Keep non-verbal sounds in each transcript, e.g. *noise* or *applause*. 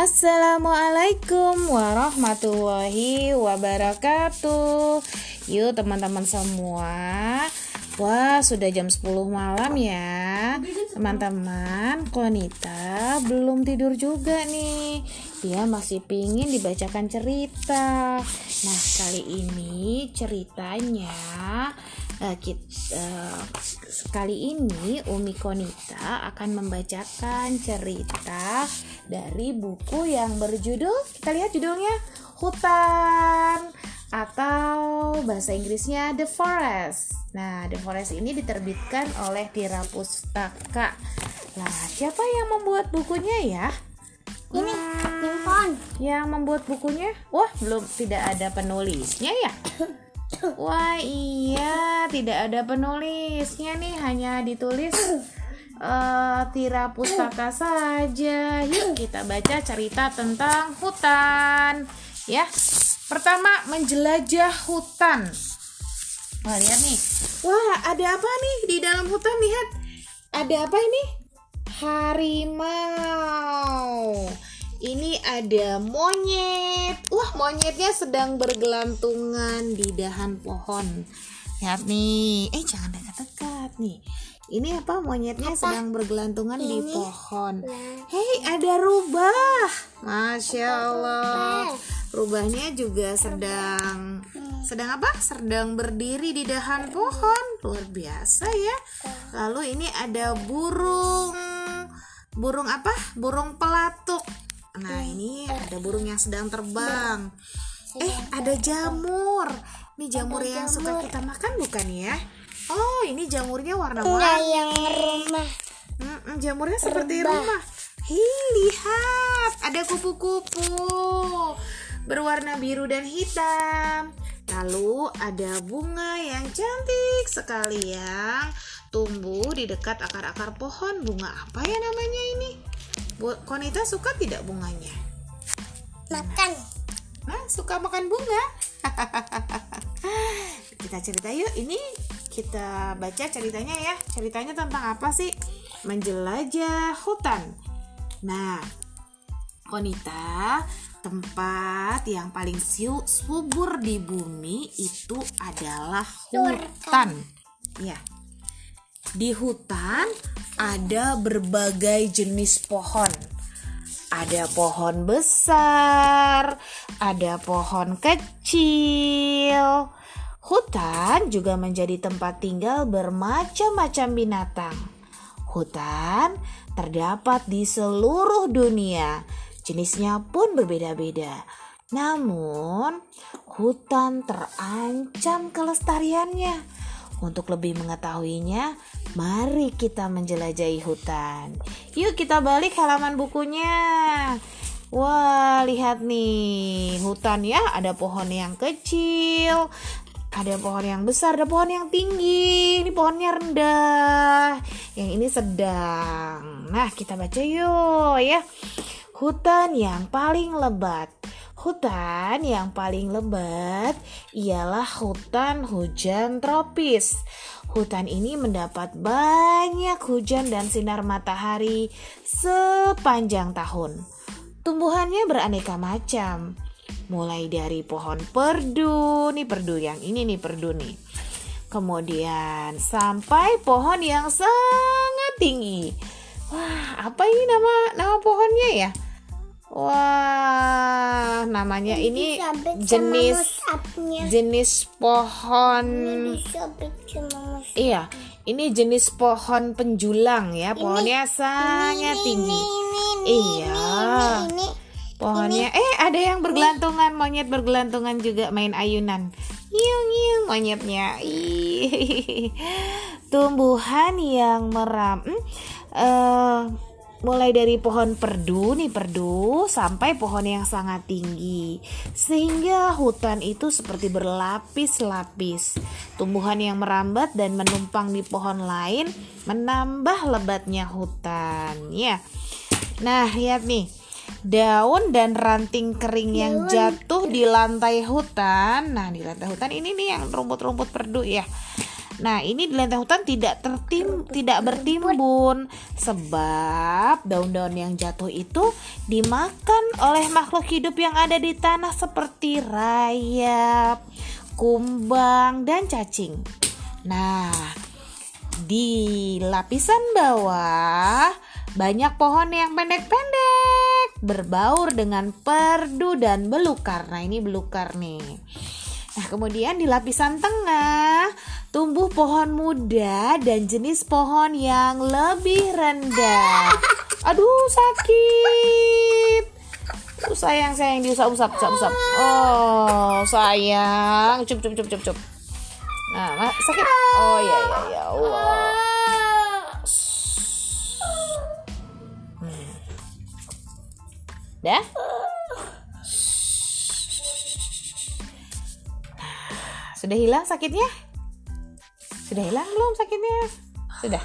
Assalamualaikum warahmatullahi wabarakatuh. Yuk teman-teman semua. Wah sudah jam 10 malam ya. Teman-teman Konita belum tidur juga nih. Dia masih pingin dibacakan cerita. Nah kali ini ceritanya uh, kita, uh, Kali ini Umi Konita akan membacakan cerita dari buku yang berjudul kita lihat judulnya Hutan atau bahasa Inggrisnya The Forest. Nah, The Forest ini diterbitkan oleh Tira Pustaka. Nah, siapa yang membuat bukunya ya? Ini hmm, Yang membuat bukunya? Wah, belum tidak ada penulisnya ya? *laughs* Wah iya, tidak ada penulisnya nih, hanya ditulis uh, Tira Pustaka saja. Yuk kita baca cerita tentang hutan. Ya, pertama menjelajah hutan. Wah lihat nih, wah ada apa nih di dalam hutan? Lihat, ada apa ini? Harimau ini ada monyet. Wah, monyetnya sedang bergelantungan di dahan pohon. Lihat nih. Eh, jangan dekat-dekat nih. Ini apa? Monyetnya apa? sedang bergelantungan Ini? di pohon. Hei, ada rubah. Masya Allah. Rubahnya juga sedang sedang apa? Sedang berdiri di dahan pohon. Luar biasa ya. Lalu ini ada burung burung apa? Burung pelatuk Nah ini ada burung yang sedang terbang. Eh ada jamur. Ini jamur yang suka kita makan bukan ya? Oh ini jamurnya warna-warni. yang rumah. Hmm, jamurnya seperti rumah. Hi lihat ada kupu-kupu berwarna biru dan hitam. Lalu ada bunga yang cantik sekali yang tumbuh di dekat akar-akar pohon. Bunga apa ya namanya ini? Konita suka tidak bunganya? Makan. Nah, suka makan bunga. *laughs* kita cerita yuk. Ini kita baca ceritanya ya. Ceritanya tentang apa sih? Menjelajah hutan. Nah, Konita, tempat yang paling subur di bumi itu adalah hutan. Ya. Di hutan ada berbagai jenis pohon. Ada pohon besar, ada pohon kecil. Hutan juga menjadi tempat tinggal bermacam-macam binatang. Hutan terdapat di seluruh dunia, jenisnya pun berbeda-beda. Namun, hutan terancam kelestariannya untuk lebih mengetahuinya, mari kita menjelajahi hutan. Yuk kita balik halaman bukunya. Wah, lihat nih, hutan ya, ada pohon yang kecil, ada pohon yang besar, ada pohon yang tinggi. Ini pohonnya rendah, yang ini sedang. Nah, kita baca yuk ya. Hutan yang paling lebat Hutan yang paling lebat ialah hutan hujan tropis. Hutan ini mendapat banyak hujan dan sinar matahari sepanjang tahun. Tumbuhannya beraneka macam, mulai dari pohon perdu, nih perdu yang ini nih perdu nih. Kemudian sampai pohon yang sangat tinggi. Wah, apa ini nama nama pohonnya ya? Wah, namanya ini jenis jenis pohon. Iya, ini jenis pohon penjulang ya. Pohonnya sangat tinggi. Iya. Pohonnya eh ada yang bergelantungan, monyet bergelantungan juga main ayunan. Yung yung monyetnya. Ih. *laughs* Tumbuhan yang meram. Hmm, uh, mulai dari pohon perdu nih perdu sampai pohon yang sangat tinggi. Sehingga hutan itu seperti berlapis-lapis. Tumbuhan yang merambat dan menumpang di pohon lain menambah lebatnya hutan ya. Nah lihat nih. Daun dan ranting kering yang jatuh di lantai hutan. Nah di lantai hutan ini nih yang rumput-rumput perdu ya Nah, ini di lenteng hutan tidak tertim tidak bertimbun sebab daun-daun yang jatuh itu dimakan oleh makhluk hidup yang ada di tanah seperti rayap, kumbang, dan cacing. Nah, di lapisan bawah banyak pohon yang pendek-pendek berbaur dengan perdu dan belukar. Nah, ini belukar nih. Nah, kemudian di lapisan tengah tumbuh pohon muda dan jenis pohon yang lebih rendah. Aduh, sakit. Oh, sayang, sayang diusap-usap, usap-usap. Oh, sayang. Cup, cup, cup, cup, cup. Nah, sakit. Oh, ya, ya, ya Allah. Dah? Sudah hilang sakitnya? Sudah hilang belum sakitnya? Sudah.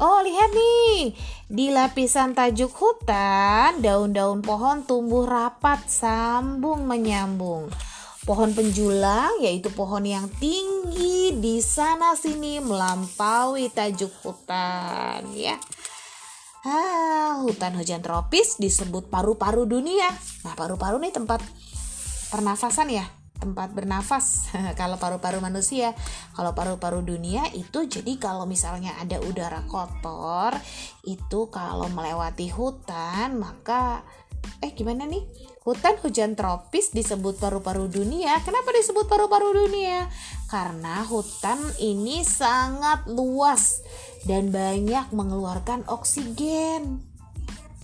Oh, lihat nih. Di lapisan tajuk hutan, daun-daun pohon tumbuh rapat sambung menyambung. Pohon penjulang yaitu pohon yang tinggi di sana sini melampaui tajuk hutan ya. Ah, hutan hujan tropis disebut paru-paru dunia. Nah, paru-paru nih tempat pernafasan ya, tempat bernafas. *laughs* kalau paru-paru manusia, kalau paru-paru dunia itu jadi kalau misalnya ada udara kotor, itu kalau melewati hutan maka eh gimana nih? Hutan hujan tropis disebut paru-paru dunia. Kenapa disebut paru-paru dunia? Karena hutan ini sangat luas dan banyak mengeluarkan oksigen.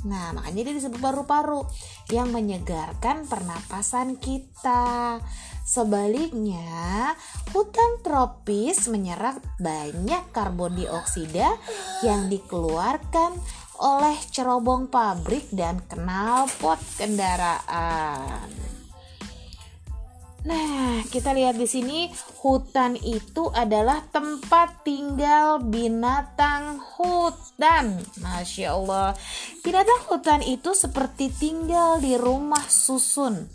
Nah, makanya dia disebut paru-paru yang menyegarkan pernapasan kita. Sebaliknya, hutan tropis menyerap banyak karbon dioksida yang dikeluarkan oleh cerobong pabrik dan knalpot kendaraan. Nah, kita lihat di sini hutan itu adalah tempat tinggal binatang hutan. Masya Allah, binatang hutan itu seperti tinggal di rumah susun.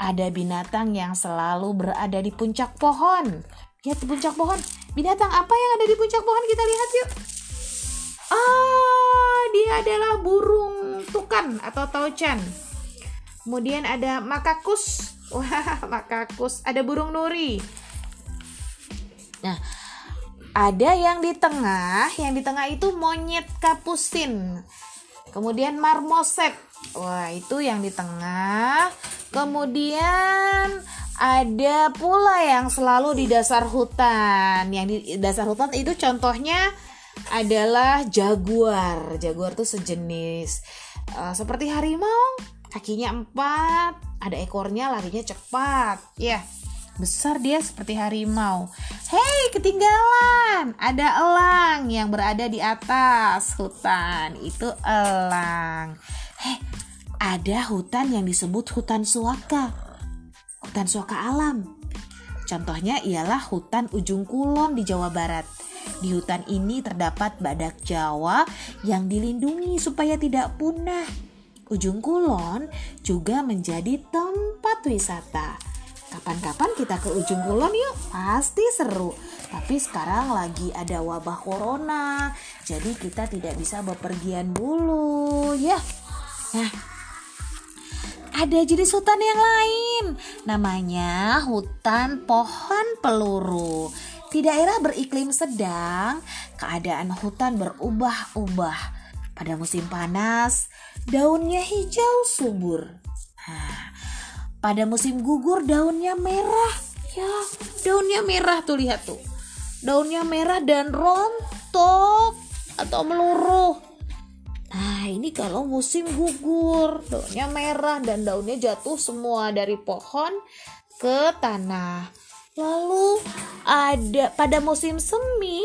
Ada binatang yang selalu berada di puncak pohon. Lihat di puncak pohon. Binatang apa yang ada di puncak pohon? Kita lihat yuk. Ah, dia adalah burung tukan atau taucan. Kemudian ada makakus Wah, makakus. Ada burung nuri. Nah, ada yang di tengah, yang di tengah itu monyet kapusin. Kemudian marmoset. Wah, itu yang di tengah. Kemudian ada pula yang selalu di dasar hutan. Yang di dasar hutan itu contohnya adalah jaguar. Jaguar itu sejenis uh, seperti harimau, kakinya empat, ada ekornya larinya cepat. Ya besar dia seperti harimau. Hei ketinggalan! Ada elang yang berada di atas hutan. Itu elang. Hei ada hutan yang disebut hutan suaka. Hutan suaka alam. Contohnya ialah hutan ujung kulon di Jawa Barat. Di hutan ini terdapat badak Jawa yang dilindungi supaya tidak punah Ujung Kulon juga menjadi tempat wisata. Kapan-kapan kita ke Ujung Kulon yuk, pasti seru. Tapi sekarang lagi ada wabah corona, jadi kita tidak bisa bepergian dulu ya. Nah, ada jenis hutan yang lain, namanya hutan pohon peluru. Di daerah beriklim sedang, keadaan hutan berubah-ubah pada musim panas, daunnya hijau subur. Nah, pada musim gugur daunnya merah. Ya, daunnya merah tuh lihat tuh. Daunnya merah dan rontok atau meluruh. Nah, ini kalau musim gugur, daunnya merah dan daunnya jatuh semua dari pohon ke tanah. Lalu ada pada musim semi,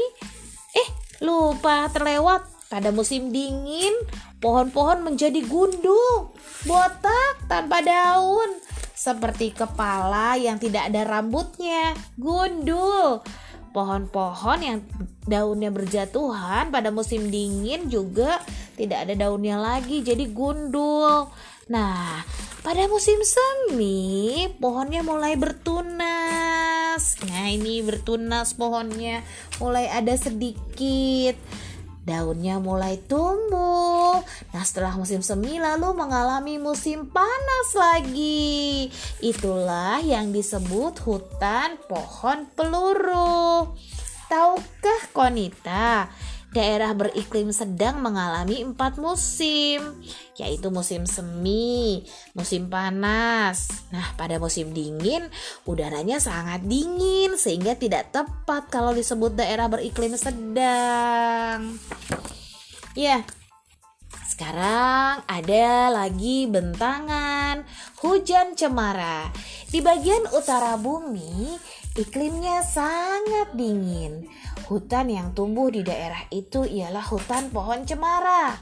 eh lupa terlewat pada musim dingin, pohon-pohon menjadi gundul, botak tanpa daun, seperti kepala yang tidak ada rambutnya, gundul. Pohon-pohon yang daunnya berjatuhan pada musim dingin juga tidak ada daunnya lagi, jadi gundul. Nah, pada musim semi, pohonnya mulai bertunas. Nah, ini bertunas pohonnya mulai ada sedikit daunnya mulai tumbuh. Nah, setelah musim semi lalu mengalami musim panas lagi. Itulah yang disebut hutan pohon peluru. Tahukah Konita? Daerah beriklim sedang mengalami empat musim, yaitu musim semi, musim panas. Nah, pada musim dingin, udaranya sangat dingin sehingga tidak tepat kalau disebut daerah beriklim sedang. Ya, sekarang ada lagi bentangan hujan cemara. Di bagian utara bumi, iklimnya sangat dingin. Hutan yang tumbuh di daerah itu ialah hutan pohon cemara.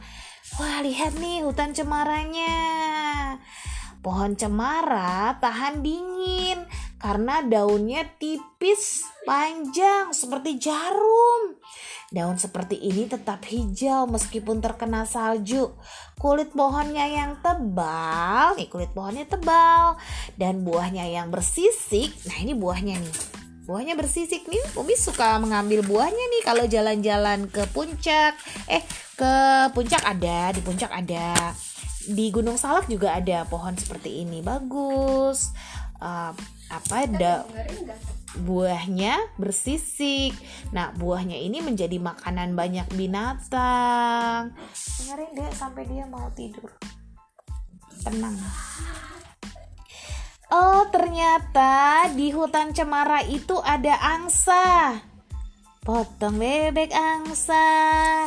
Wah, lihat nih hutan cemaranya. Pohon cemara tahan dingin karena daunnya tipis, panjang seperti jarum. Daun seperti ini tetap hijau meskipun terkena salju. Kulit pohonnya yang tebal, nih kulit pohonnya tebal dan buahnya yang bersisik. Nah, ini buahnya nih buahnya bersisik nih Umi suka mengambil buahnya nih kalau jalan-jalan ke puncak eh ke puncak ada di puncak ada di Gunung Salak juga ada pohon seperti ini bagus uh, apa ada buahnya bersisik. Nah buahnya ini menjadi makanan banyak binatang. Dengerin dia sampai dia mau tidur. Tenang. Oh, ternyata di hutan cemara itu ada angsa. Potong bebek angsa.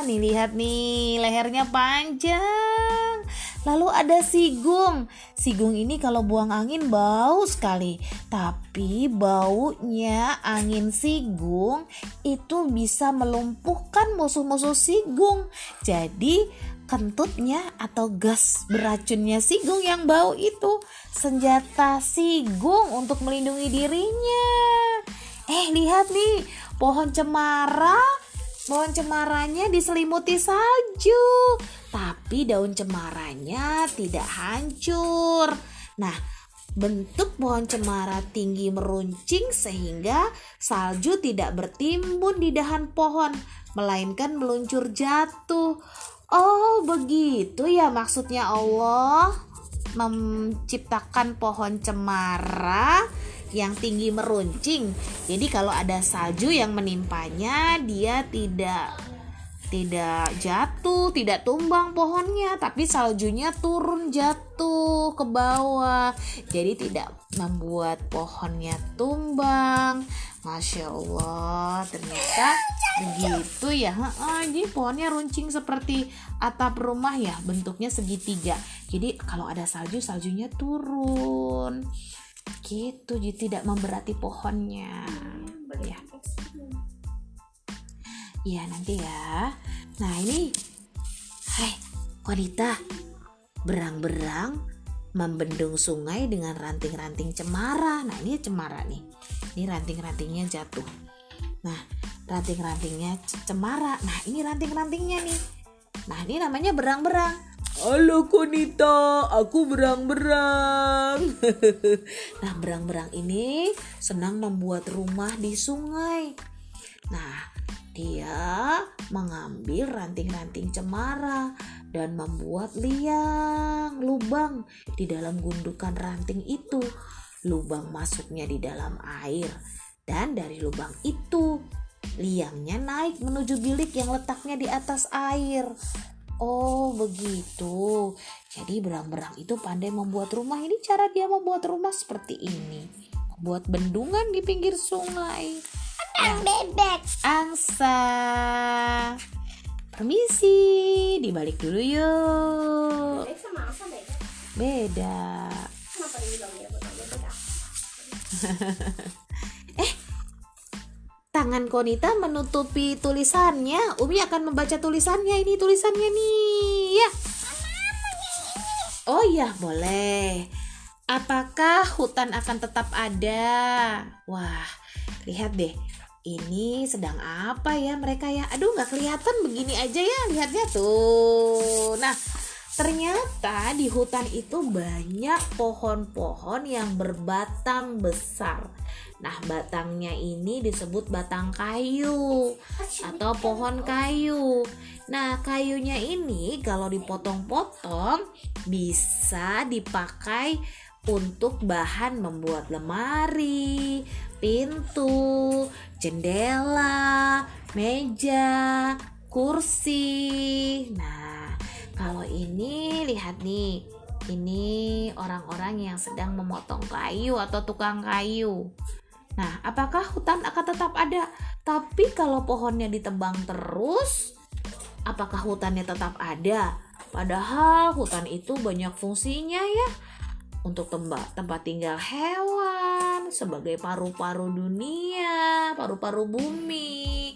Nih lihat nih, lehernya panjang. Lalu ada sigung. Sigung ini kalau buang angin bau sekali. Tapi baunya angin sigung itu bisa melumpuhkan musuh-musuh sigung. Jadi kentutnya atau gas beracunnya Sigung yang bau itu senjata Sigung untuk melindungi dirinya. Eh, lihat nih, pohon cemara, pohon cemaranya diselimuti salju, tapi daun cemaranya tidak hancur. Nah, bentuk pohon cemara tinggi meruncing sehingga salju tidak bertimbun di dahan pohon, melainkan meluncur jatuh. Oh, begitu ya maksudnya Allah menciptakan pohon cemara yang tinggi meruncing. Jadi kalau ada salju yang menimpanya, dia tidak tidak jatuh, tidak tumbang pohonnya, tapi saljunya turun jatuh ke bawah. Jadi tidak membuat pohonnya tumbang. Masya Allah, ternyata begitu ya. Ha, ini pohonnya runcing seperti atap rumah ya, bentuknya segitiga. Jadi kalau ada salju, saljunya turun. Gitu, jadi tidak memberati pohonnya. Ya. Iya nanti ya. Nah ini, hai wanita, berang-berang membendung sungai dengan ranting-ranting cemara. Nah ini cemara nih ini ranting-rantingnya jatuh nah ranting-rantingnya cemara nah ini ranting-rantingnya nih nah ini namanya berang-berang Halo Konita, aku berang-berang. *laughs* nah, berang-berang ini senang membuat rumah di sungai. Nah, dia mengambil ranting-ranting cemara dan membuat liang, lubang di dalam gundukan ranting itu lubang masuknya di dalam air dan dari lubang itu liangnya naik menuju bilik yang letaknya di atas air. Oh begitu. Jadi berang-berang itu pandai membuat rumah. Ini cara dia membuat rumah seperti ini. Membuat bendungan di pinggir sungai. Nah, bebek. Angsa. Permisi, dibalik dulu yuk. Bebek sama angsa beda. Beda. Kenapa dibilang eh, *laughs* tangan Konita menutupi tulisannya. Umi akan membaca tulisannya. Ini tulisannya nih, ya. Oh iya, boleh. Apakah hutan akan tetap ada? Wah, lihat deh. Ini sedang apa ya mereka ya? Aduh, nggak kelihatan begini aja ya. Lihatnya tuh. Nah, Ternyata di hutan itu banyak pohon-pohon yang berbatang besar. Nah, batangnya ini disebut batang kayu atau pohon kayu. Nah, kayunya ini kalau dipotong-potong bisa dipakai untuk bahan membuat lemari, pintu, jendela, meja, kursi. Nah, kalau ini lihat nih, ini orang-orang yang sedang memotong kayu atau tukang kayu. Nah, apakah hutan akan tetap ada? Tapi kalau pohonnya ditebang terus, apakah hutannya tetap ada? Padahal hutan itu banyak fungsinya ya. Untuk tempat tempat tinggal hewan, sebagai paru-paru dunia, paru-paru bumi,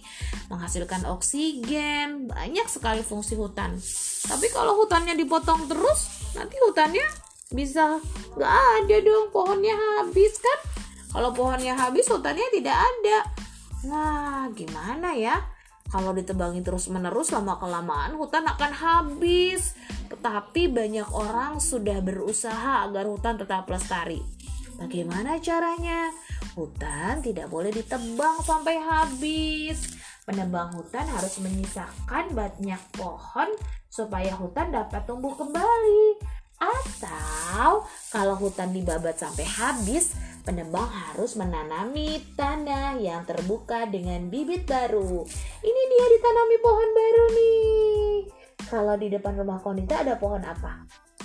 menghasilkan oksigen, banyak sekali fungsi hutan. Tapi kalau hutannya dipotong terus, nanti hutannya bisa nggak ada dong, pohonnya habis kan? Kalau pohonnya habis, hutannya tidak ada. Nah, gimana ya? Kalau ditebangin terus-menerus lama-kelamaan hutan akan habis. Tetapi banyak orang sudah berusaha agar hutan tetap lestari. Bagaimana caranya? Hutan tidak boleh ditebang sampai habis. Penebang hutan harus menyisakan banyak pohon supaya hutan dapat tumbuh kembali. Atau kalau hutan dibabat sampai habis, penebang harus menanami tanah yang terbuka dengan bibit baru. Ini dia ditanami pohon baru nih. Kalau di depan rumah Konita ada pohon apa?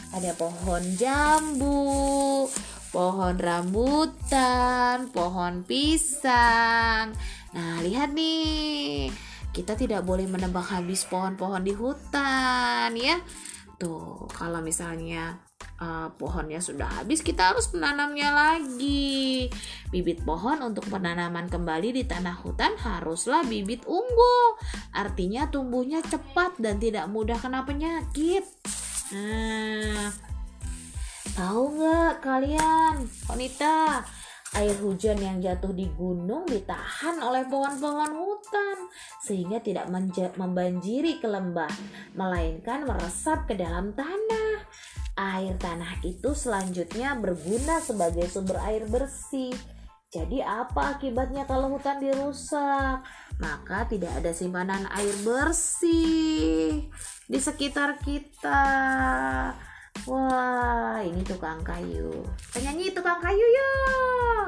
Ada pohon jambu, pohon rambutan, pohon pisang. Nah, lihat nih. Kita tidak boleh menebang habis pohon-pohon di hutan ya. Tuh, kalau misalnya uh, pohonnya sudah habis, kita harus menanamnya lagi. Bibit pohon untuk penanaman kembali di tanah hutan haruslah bibit unggul. Artinya tumbuhnya cepat dan tidak mudah kena penyakit. Nah, tahu nggak kalian, wanita? Air hujan yang jatuh di gunung ditahan oleh pohon-pohon hutan sehingga tidak membanjiri ke lembah, melainkan meresap ke dalam tanah. Air tanah itu selanjutnya berguna sebagai sumber air bersih. Jadi apa akibatnya kalau hutan dirusak? Maka tidak ada simpanan air bersih di sekitar kita. Wah, ini tukang kayu. Penyanyi tukang kayu yuk.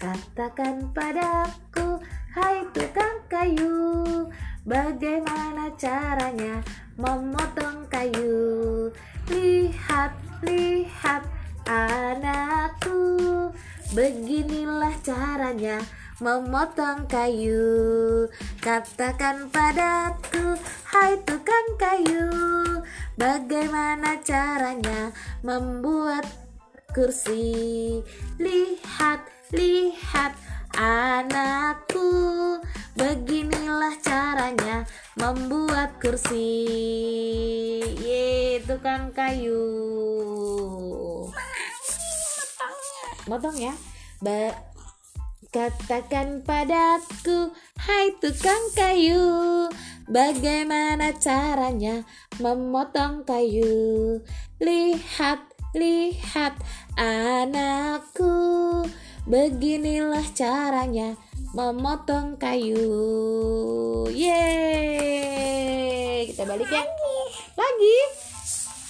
Katakan padaku, hai tukang kayu, bagaimana caranya memotong kayu? Lihat, lihat anakku, beginilah caranya memotong kayu. Katakan padaku, hai tukang kayu, bagaimana caranya membuat kursi? Lihat, lihat anakku, beginilah caranya membuat kursi. Ye, tukang kayu. Motong ya. Ba Katakan padaku, hai tukang kayu, bagaimana caranya memotong kayu? Lihat, lihat anakku, beginilah caranya memotong kayu. Yeay, kita balik ya. Lagi.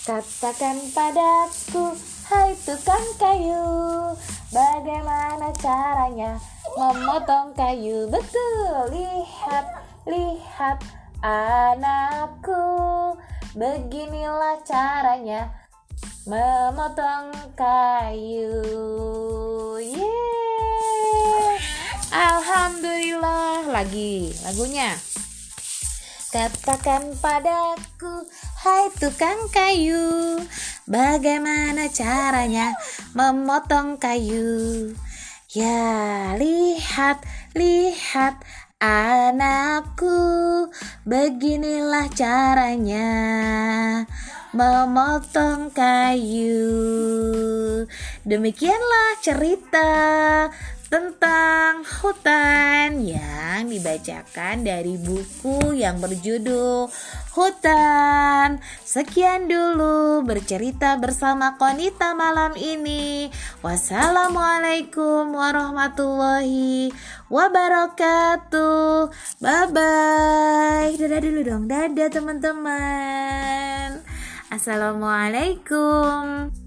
Katakan padaku, hai tukang kayu, bagaimana caranya memotong kayu. Betul. Lihat lihat anakku. Beginilah caranya memotong kayu. Yeah alhamdulillah. Lagi lagunya. Katakan padaku, hai tukang kayu, bagaimana caranya memotong kayu? Ya, lihat, lihat anakku, beginilah caranya memotong kayu. Demikianlah cerita tentang hutan yang dibacakan dari buku yang berjudul Hutan. Sekian dulu bercerita bersama Konita malam ini. Wassalamualaikum warahmatullahi wabarakatuh. Bye bye. Dadah dulu dong. Dadah teman-teman. Assalamualaikum.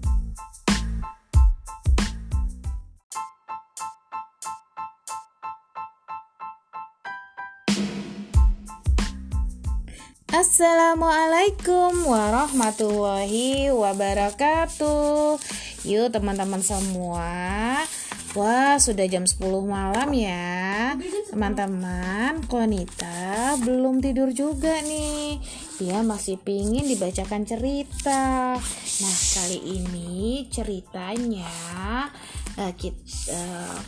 Assalamualaikum warahmatullahi wabarakatuh. Yuk teman-teman semua. Wah sudah jam 10 malam ya. Teman-teman Konita belum tidur juga nih. Dia masih pingin dibacakan cerita. Nah kali ini ceritanya uh, kita, uh,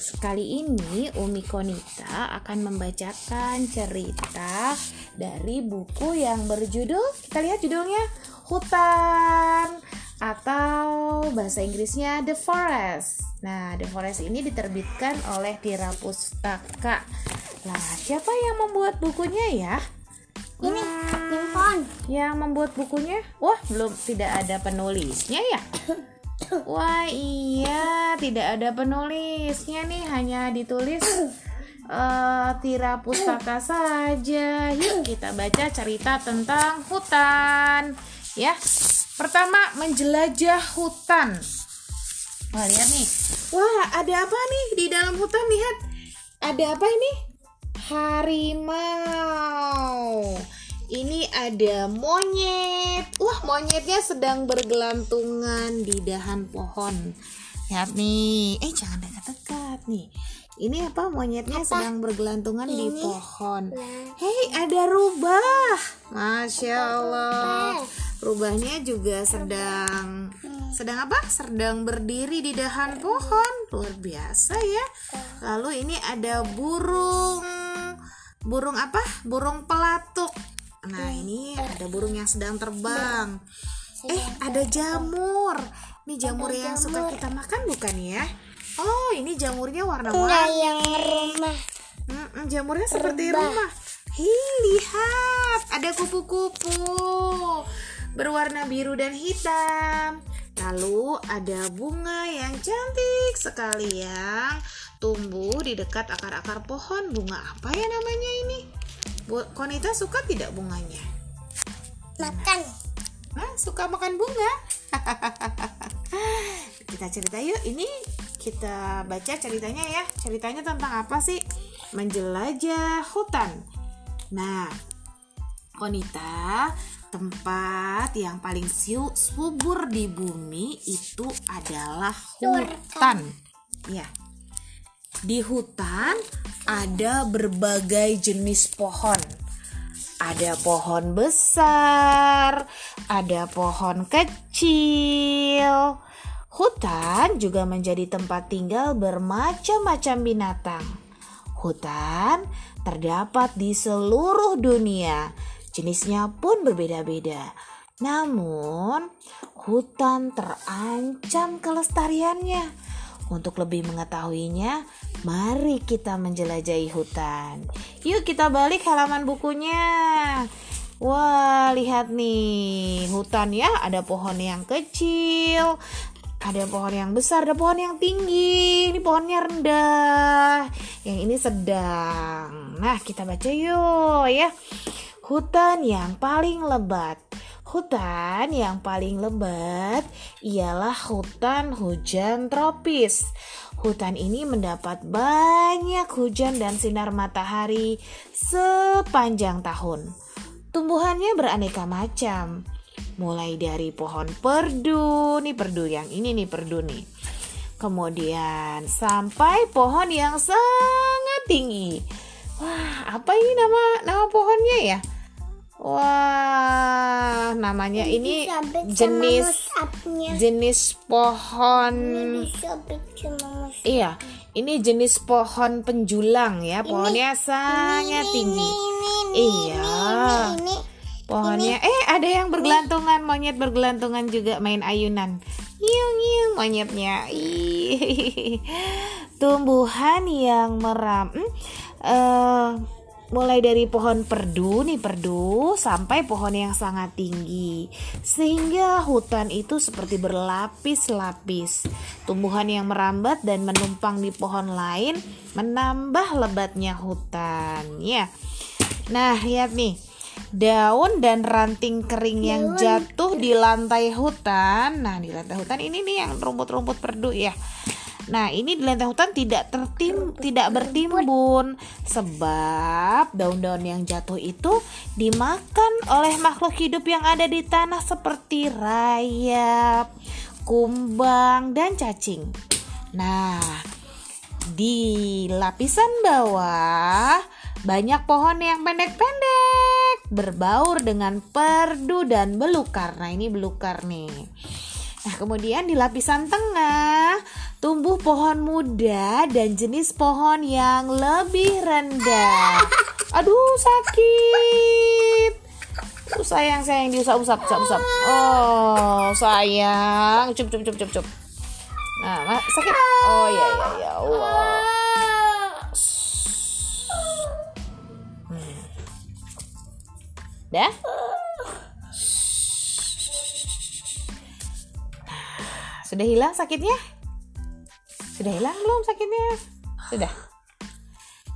Sekali ini Umi Konita akan membacakan cerita Dari buku yang berjudul Kita lihat judulnya Hutan atau bahasa Inggrisnya The Forest. Nah, The Forest ini diterbitkan oleh Tira Pustaka. Nah, siapa yang membuat bukunya ya? Ini Hmm, yang membuat bukunya? Wah, belum tidak ada penulisnya ya? *laughs* Wah, iya, tidak ada penulisnya nih, hanya ditulis uh, Tira Pustaka saja. Yuk kita baca cerita tentang hutan. Ya, pertama menjelajah hutan. Wah lihat nih, wah ada apa nih di dalam hutan lihat? Ada apa ini? Harimau. Ini ada monyet. Wah monyetnya sedang bergelantungan di dahan pohon. Lihat nih, eh jangan dekat-dekat nih. Ini apa monyetnya sedang bergelantungan di pohon. Hei, ada rubah. Masya Allah. Rubahnya juga sedang sedang apa? Sedang berdiri di dahan pohon. Luar biasa ya. Lalu ini ada burung burung apa? Burung pelatuk. Nah, ini ada burung yang sedang terbang. Eh, ada jamur. Ini jamur yang suka kita makan bukan ya? Oh, ini jamurnya warna-warni. yang rumah. Jamurnya seperti rumah. Hi, lihat, ada kupu-kupu berwarna biru dan hitam. Lalu ada bunga yang cantik sekali yang tumbuh di dekat akar-akar pohon. Bunga apa ya namanya ini? Konita suka tidak bunganya? Makan. Hah, suka makan bunga? *laughs* kita cerita yuk. Ini kita baca ceritanya ya. Ceritanya tentang apa sih? Menjelajah hutan. Nah, Konita, tempat yang paling siu- subur di bumi itu adalah hutan. Ya. Di hutan ada berbagai jenis pohon. Ada pohon besar, ada pohon kecil. Hutan juga menjadi tempat tinggal bermacam-macam binatang. Hutan terdapat di seluruh dunia. Jenisnya pun berbeda-beda. Namun, hutan terancam kelestariannya. Untuk lebih mengetahuinya, mari kita menjelajahi hutan. Yuk kita balik halaman bukunya. Wah, lihat nih, hutan ya, ada pohon yang kecil, ada pohon yang besar, ada pohon yang tinggi. Ini pohonnya rendah, yang ini sedang. Nah, kita baca yuk ya. Hutan yang paling lebat. Hutan yang paling lebat ialah hutan hujan tropis. Hutan ini mendapat banyak hujan dan sinar matahari sepanjang tahun. Tumbuhannya beraneka macam, mulai dari pohon perdu, nih perdu yang ini nih perdu nih. Kemudian sampai pohon yang sangat tinggi. Wah, apa ini nama nama pohonnya ya? Wah, namanya ini sama jenis jenis pohon. Iya, ini jenis pohon penjulang ya. Pohonnya sangat tinggi. Iya. Ini Pohonnya eh ada yang bergelantungan, monyet bergelantungan juga main ayunan. Nyiung nyiung monyetnya. Ih. *laughs* tumbuhan yang meram hmm, eh, mulai dari pohon perdu nih perdu sampai pohon yang sangat tinggi. Sehingga hutan itu seperti berlapis-lapis. Tumbuhan yang merambat dan menumpang di pohon lain menambah lebatnya hutan ya. Nah lihat nih. Daun dan ranting kering yang jatuh di lantai hutan. Nah di lantai hutan ini nih yang rumput-rumput perdu ya Nah, ini di lantai hutan tidak tertim tidak bertimbun sebab daun-daun yang jatuh itu dimakan oleh makhluk hidup yang ada di tanah seperti rayap, kumbang, dan cacing. Nah, di lapisan bawah banyak pohon yang pendek-pendek berbaur dengan perdu dan belukar. Nah, ini belukar nih. Nah, kemudian di lapisan tengah tumbuh pohon muda dan jenis pohon yang lebih rendah. Aduh, sakit. Oh, sayang, sayang diusap-usap, usap-usap. Oh, sayang. Cup, cup, cup, cup, cup. Nah, sakit. Oh, ya, ya, ya Allah. Hmm. Dah? Sudah hilang sakitnya? Sudah hilang belum sakitnya? Sudah.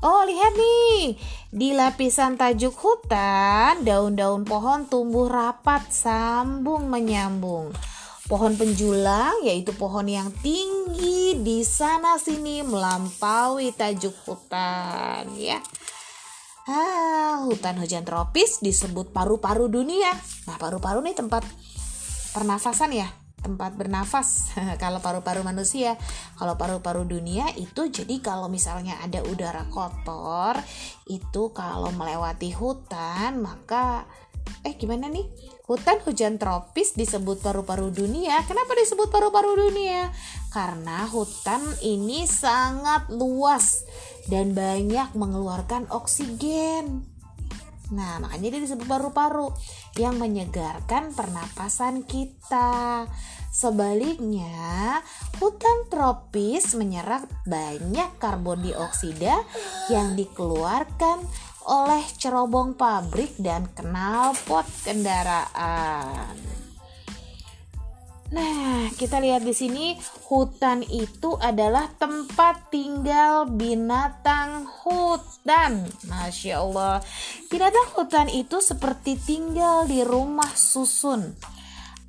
Oh, lihat nih. Di lapisan tajuk hutan, daun-daun pohon tumbuh rapat sambung menyambung. Pohon penjulang yaitu pohon yang tinggi di sana sini melampaui tajuk hutan ya. Ah, hutan hujan tropis disebut paru-paru dunia. Nah, paru-paru nih tempat pernafasan ya tempat bernafas. *laughs* Kalau paru-paru manusia kalau paru-paru dunia itu jadi kalau misalnya ada udara kotor itu kalau melewati hutan maka eh gimana nih? Hutan hujan tropis disebut paru-paru dunia. Kenapa disebut paru-paru dunia? Karena hutan ini sangat luas dan banyak mengeluarkan oksigen Nah, makanya dia disebut paru-paru yang menyegarkan pernapasan kita. Sebaliknya, hutan tropis menyerap banyak karbon dioksida yang dikeluarkan oleh cerobong pabrik dan knalpot kendaraan. Nah, kita lihat di sini hutan itu adalah tempat tinggal binatang hutan. Masya Allah, binatang hutan itu seperti tinggal di rumah susun.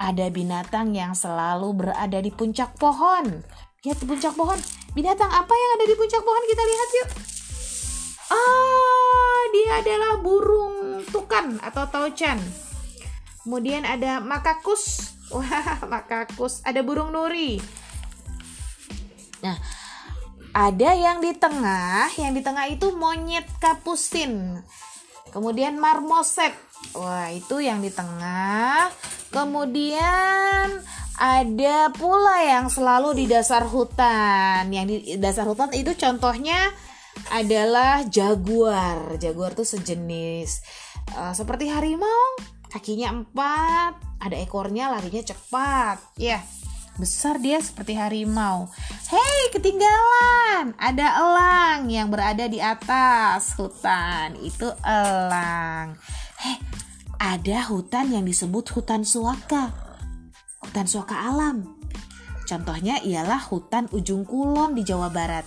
Ada binatang yang selalu berada di puncak pohon. Lihat di puncak pohon. Binatang apa yang ada di puncak pohon? Kita lihat yuk. Ah, dia adalah burung tukan atau taucan. Kemudian ada makakus Wah, makakus. Ada burung nuri. Nah, ada yang di tengah, yang di tengah itu monyet kapusin. Kemudian marmoset. Wah, itu yang di tengah. Kemudian ada pula yang selalu di dasar hutan. Yang di dasar hutan itu contohnya adalah jaguar. Jaguar itu sejenis uh, seperti harimau, kakinya empat, ada ekornya larinya cepat. Ya besar dia seperti harimau. Hei ketinggalan. Ada elang yang berada di atas hutan. Itu elang. Hei ada hutan yang disebut hutan suaka. Hutan suaka alam. Contohnya ialah hutan ujung kulon di Jawa Barat.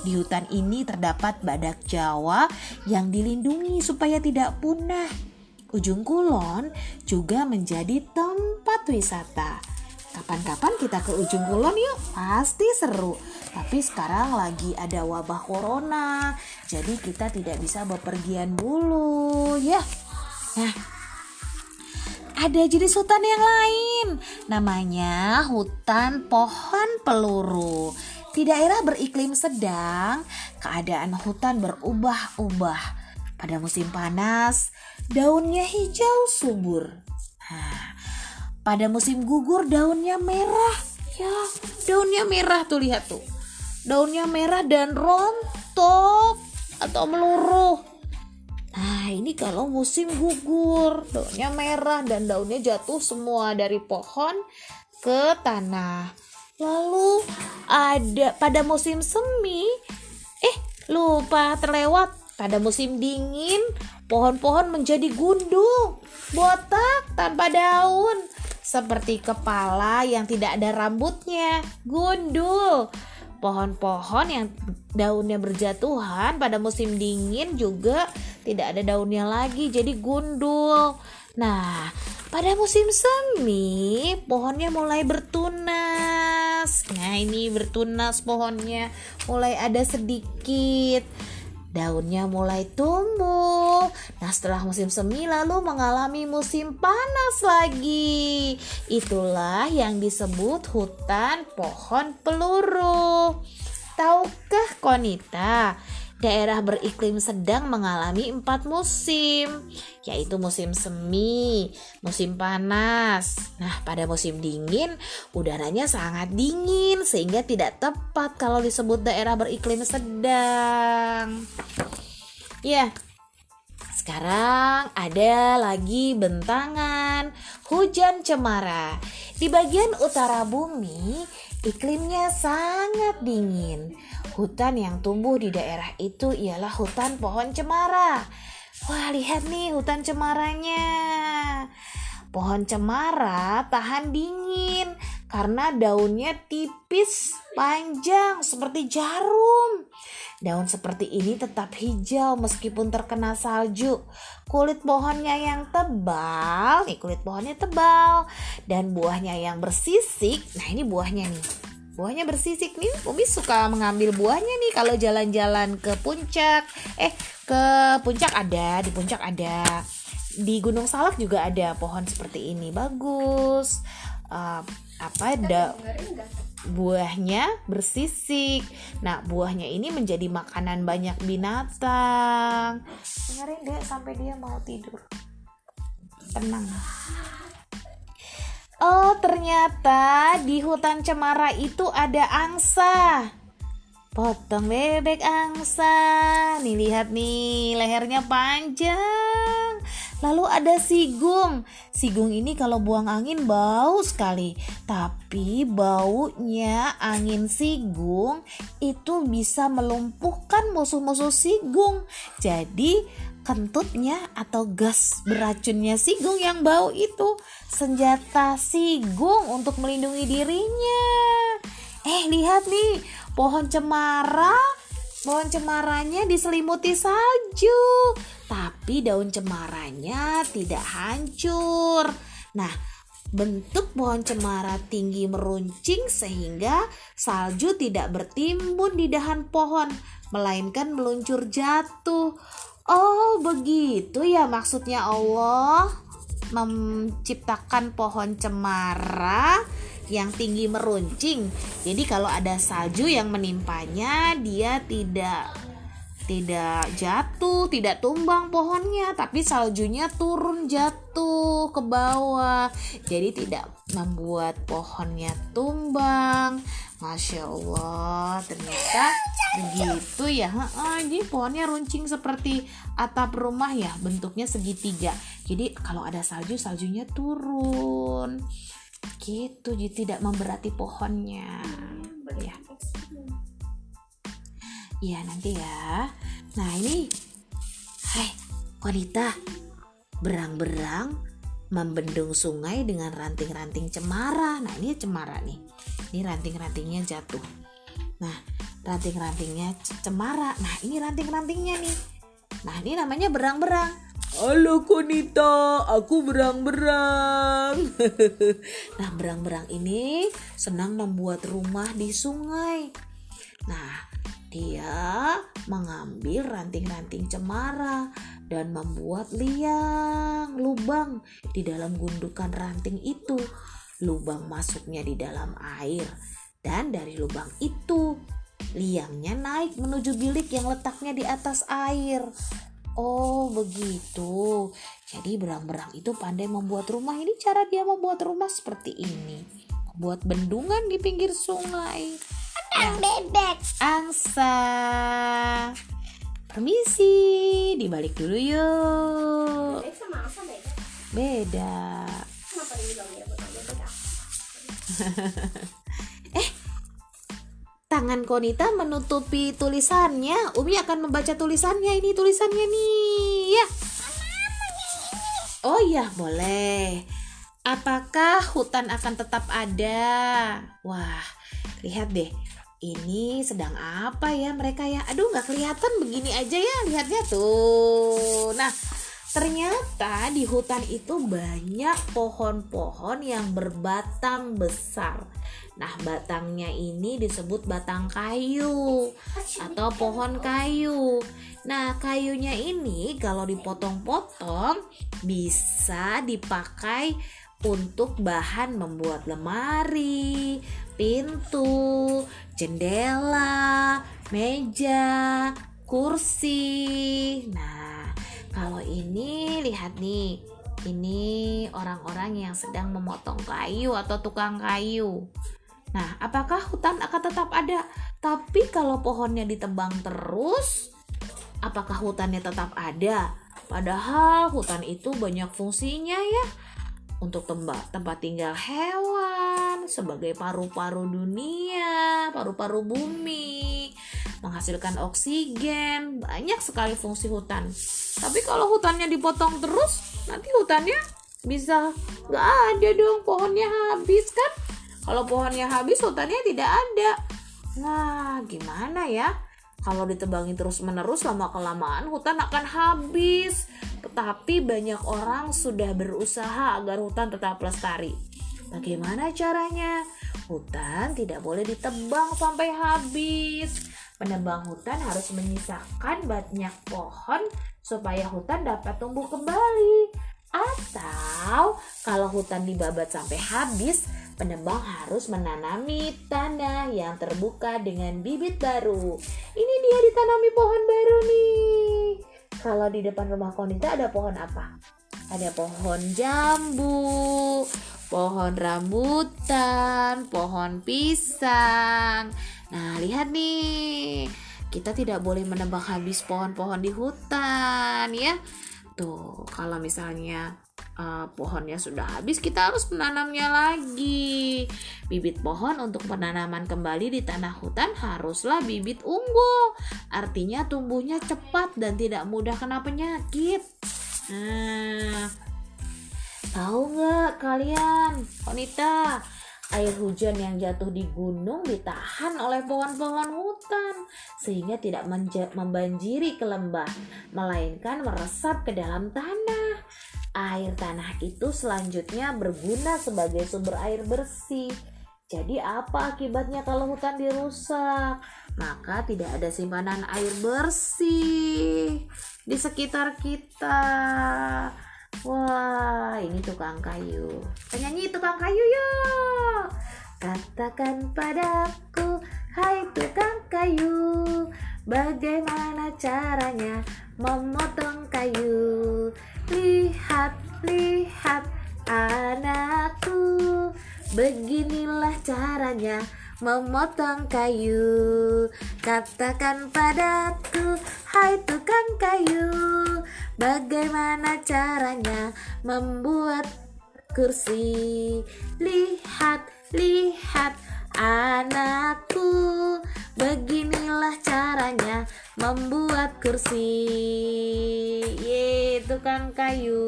Di hutan ini terdapat badak Jawa yang dilindungi supaya tidak punah Ujung Kulon juga menjadi tempat wisata. Kapan-kapan kita ke Ujung Kulon yuk, pasti seru. Tapi sekarang lagi ada wabah corona, jadi kita tidak bisa bepergian dulu ya. Nah, ada jenis hutan yang lain, namanya hutan pohon peluru. Di daerah beriklim sedang, keadaan hutan berubah-ubah. Pada musim panas, daunnya hijau subur. Pada musim gugur daunnya merah. Ya, daunnya merah tuh lihat tuh. Daunnya merah dan rontok atau meluruh. Nah, ini kalau musim gugur, daunnya merah dan daunnya jatuh semua dari pohon ke tanah. Lalu ada pada musim semi, eh lupa terlewat. Pada musim dingin, pohon-pohon menjadi gundul, botak tanpa daun, seperti kepala yang tidak ada rambutnya, gundul. Pohon-pohon yang daunnya berjatuhan pada musim dingin juga tidak ada daunnya lagi, jadi gundul. Nah, pada musim semi, pohonnya mulai bertunas. Nah, ini bertunas pohonnya, mulai ada sedikit daunnya mulai tumbuh. Nah, setelah musim semi lalu mengalami musim panas lagi. Itulah yang disebut hutan pohon peluru. Tahukah Konita? Daerah beriklim sedang mengalami empat musim, yaitu musim semi, musim panas. Nah, pada musim dingin, udaranya sangat dingin sehingga tidak tepat kalau disebut daerah beriklim sedang. Ya, sekarang ada lagi bentangan hujan cemara. Di bagian utara bumi, iklimnya sangat dingin. Hutan yang tumbuh di daerah itu ialah hutan pohon cemara. Wah, lihat nih hutan cemaranya. Pohon cemara tahan dingin karena daunnya tipis, panjang seperti jarum. Daun seperti ini tetap hijau meskipun terkena salju. Kulit pohonnya yang tebal, nih kulit pohonnya tebal. Dan buahnya yang bersisik. Nah, ini buahnya nih. Buahnya bersisik nih Umi suka mengambil buahnya nih kalau jalan-jalan ke puncak. Eh ke puncak ada di puncak ada. Di Gunung Salak juga ada pohon seperti ini bagus. Uh, apa ada buahnya bersisik. Nah buahnya ini menjadi makanan banyak binatang. Dengerin deh sampai dia mau tidur. Tenang. Oh, ternyata di hutan cemara itu ada angsa. Potong bebek angsa. Nih lihat nih, lehernya panjang. Lalu ada sigung. Sigung ini kalau buang angin bau sekali. Tapi baunya angin sigung itu bisa melumpuhkan musuh-musuh sigung. Jadi kentutnya atau gas beracunnya Sigung yang bau itu senjata Sigung untuk melindungi dirinya. Eh lihat nih pohon cemara, pohon cemaranya diselimuti salju, tapi daun cemaranya tidak hancur. Nah, bentuk pohon cemara tinggi meruncing sehingga salju tidak bertimbun di dahan pohon, melainkan meluncur jatuh. Oh, begitu ya maksudnya Allah menciptakan pohon cemara yang tinggi meruncing. Jadi kalau ada salju yang menimpanya, dia tidak tidak jatuh, tidak tumbang pohonnya, tapi saljunya turun jatuh ke bawah. Jadi tidak membuat pohonnya tumbang. Masya Allah, ternyata begitu ya. Jadi pohonnya runcing seperti atap rumah ya, bentuknya segitiga. Jadi kalau ada salju, saljunya turun. Gitu, jadi tidak memberati pohonnya. Ya. Iya nanti ya. Nah ini, hai wanita, berang-berang membendung sungai dengan ranting-ranting cemara. Nah ini cemara nih. Ini ranting-rantingnya jatuh. Nah ranting-rantingnya cemara. Nah ini ranting-rantingnya nih. Nah ini namanya berang-berang. Halo Konita, aku berang-berang. *laughs* nah berang-berang ini senang membuat rumah di sungai. Nah dia mengambil ranting-ranting cemara dan membuat liang lubang di dalam gundukan ranting itu. Lubang masuknya di dalam air dan dari lubang itu liangnya naik menuju bilik yang letaknya di atas air. Oh begitu. Jadi berang-berang itu pandai membuat rumah. Ini cara dia membuat rumah seperti ini. Membuat bendungan di pinggir sungai Ada bebek. angsa. Permisi, dibalik dulu yuk. Bebek sama angsa beda. Beda. Kenapa? Eh, *laughs* tangan Konita menutupi tulisannya. Umi akan membaca tulisannya. Ini tulisannya nih, ya. Oh iya, boleh. Apakah hutan akan tetap ada? Wah, lihat deh. Ini sedang apa ya mereka ya? Aduh, nggak kelihatan begini aja ya. Lihatnya tuh. Nah, ternyata di hutan itu banyak pohon-pohon yang berbatang besar. Nah, batangnya ini disebut batang kayu atau pohon kayu. Nah, kayunya ini kalau dipotong-potong bisa dipakai untuk bahan membuat lemari, pintu, jendela, meja, kursi. Nah, kalau ini lihat nih, ini orang-orang yang sedang memotong kayu atau tukang kayu. Nah, apakah hutan akan tetap ada? Tapi kalau pohonnya ditebang terus, apakah hutannya tetap ada? Padahal hutan itu banyak fungsinya ya. Untuk tempat, tempat tinggal hewan, sebagai paru-paru dunia, paru-paru bumi, menghasilkan oksigen, banyak sekali fungsi hutan. Tapi kalau hutannya dipotong terus, nanti hutannya bisa nggak ada dong, pohonnya habis kan? Kalau pohonnya habis, hutannya tidak ada. Nah, gimana ya? Kalau ditebangi terus-menerus lama kelamaan hutan akan habis. Tetapi banyak orang sudah berusaha agar hutan tetap lestari. Bagaimana caranya? Hutan tidak boleh ditebang sampai habis. Penebang hutan harus menyisakan banyak pohon supaya hutan dapat tumbuh kembali. Atau kalau hutan dibabat sampai habis, penebang harus menanami tanah yang terbuka dengan bibit baru. Ini dia ditanami pohon baru nih. Kalau di depan rumah Konita ada pohon apa? Ada pohon jambu, pohon rambutan, pohon pisang. Nah, lihat nih. Kita tidak boleh menebang habis pohon-pohon di hutan ya. Tuh, kalau misalnya uh, pohonnya sudah habis, kita harus menanamnya lagi. Bibit pohon untuk penanaman kembali di tanah hutan haruslah bibit unggul. Artinya tumbuhnya cepat dan tidak mudah kena penyakit. Nah, tahu nggak kalian, Konita? Air hujan yang jatuh di gunung ditahan oleh pohon-pohon hutan sehingga tidak membanjiri ke lembah, melainkan meresap ke dalam tanah. Air tanah itu selanjutnya berguna sebagai sumber air bersih. Jadi apa akibatnya kalau hutan dirusak? Maka tidak ada simpanan air bersih di sekitar kita. Wah, ini tukang kayu. Penyanyi tukang kayu yuk. Katakan padaku, hai tukang kayu, bagaimana caranya memotong kayu? Lihat, lihat anakku, beginilah caranya memotong kayu. Katakan padaku, hai tukang kayu, bagaimana caranya membuat kursi? Lihat, lihat anakku, beginilah caranya membuat kursi. Ye, tukang kayu.